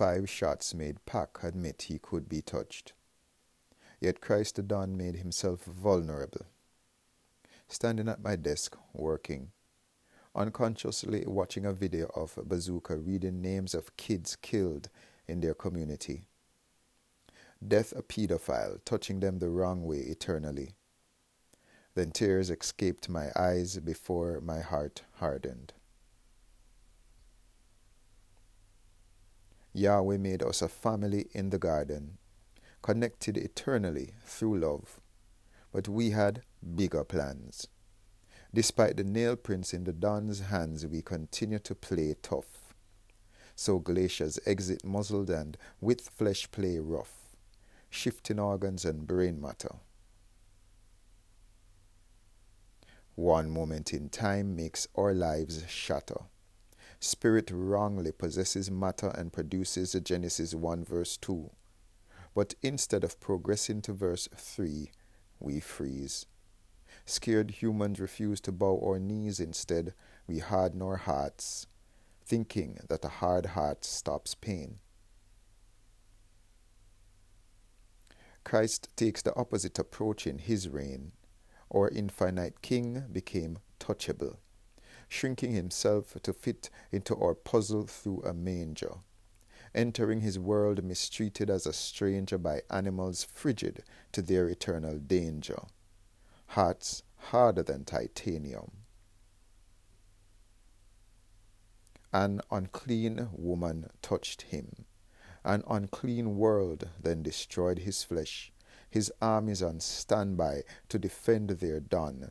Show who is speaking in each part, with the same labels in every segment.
Speaker 1: Five shots made Pac admit he could be touched. Yet Christ the Don made himself vulnerable. Standing at my desk, working, unconsciously watching a video of Bazooka reading names of kids killed in their community. Death a pedophile, touching them the wrong way eternally. Then tears escaped my eyes before my heart hardened. Yahweh made us a family in the garden, connected eternally through love. But we had bigger plans. Despite the nail prints in the Don's hands, we continue to play tough. So glaciers exit muzzled and with flesh play rough, shifting organs and brain matter. One moment in time makes our lives shatter. Spirit wrongly possesses matter and produces Genesis 1 verse 2. But instead of progressing to verse 3, we freeze. Scared humans refuse to bow our knees instead, we harden our hearts, thinking that a hard heart stops pain. Christ takes the opposite approach in his reign. Our infinite King became touchable shrinking himself to fit into our puzzle through a manger, entering his world mistreated as a stranger by animals frigid to their eternal danger, hearts harder than titanium. An unclean woman touched him. An unclean world then destroyed his flesh. His armies on standby to defend their Don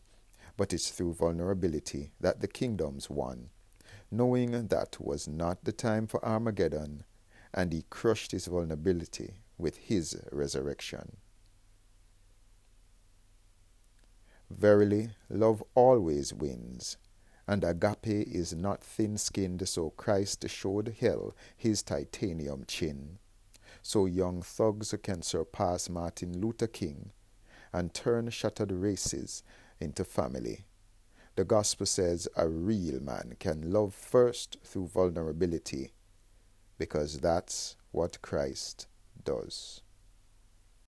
Speaker 1: but it's through vulnerability that the kingdoms won, knowing that was not the time for Armageddon, and he crushed his vulnerability with his resurrection. Verily, love always wins, and agape is not thin skinned, so Christ showed hell his titanium chin. So young thugs can surpass Martin Luther King and turn shattered races into family. The gospel says a real man can love first through vulnerability because that's what Christ does.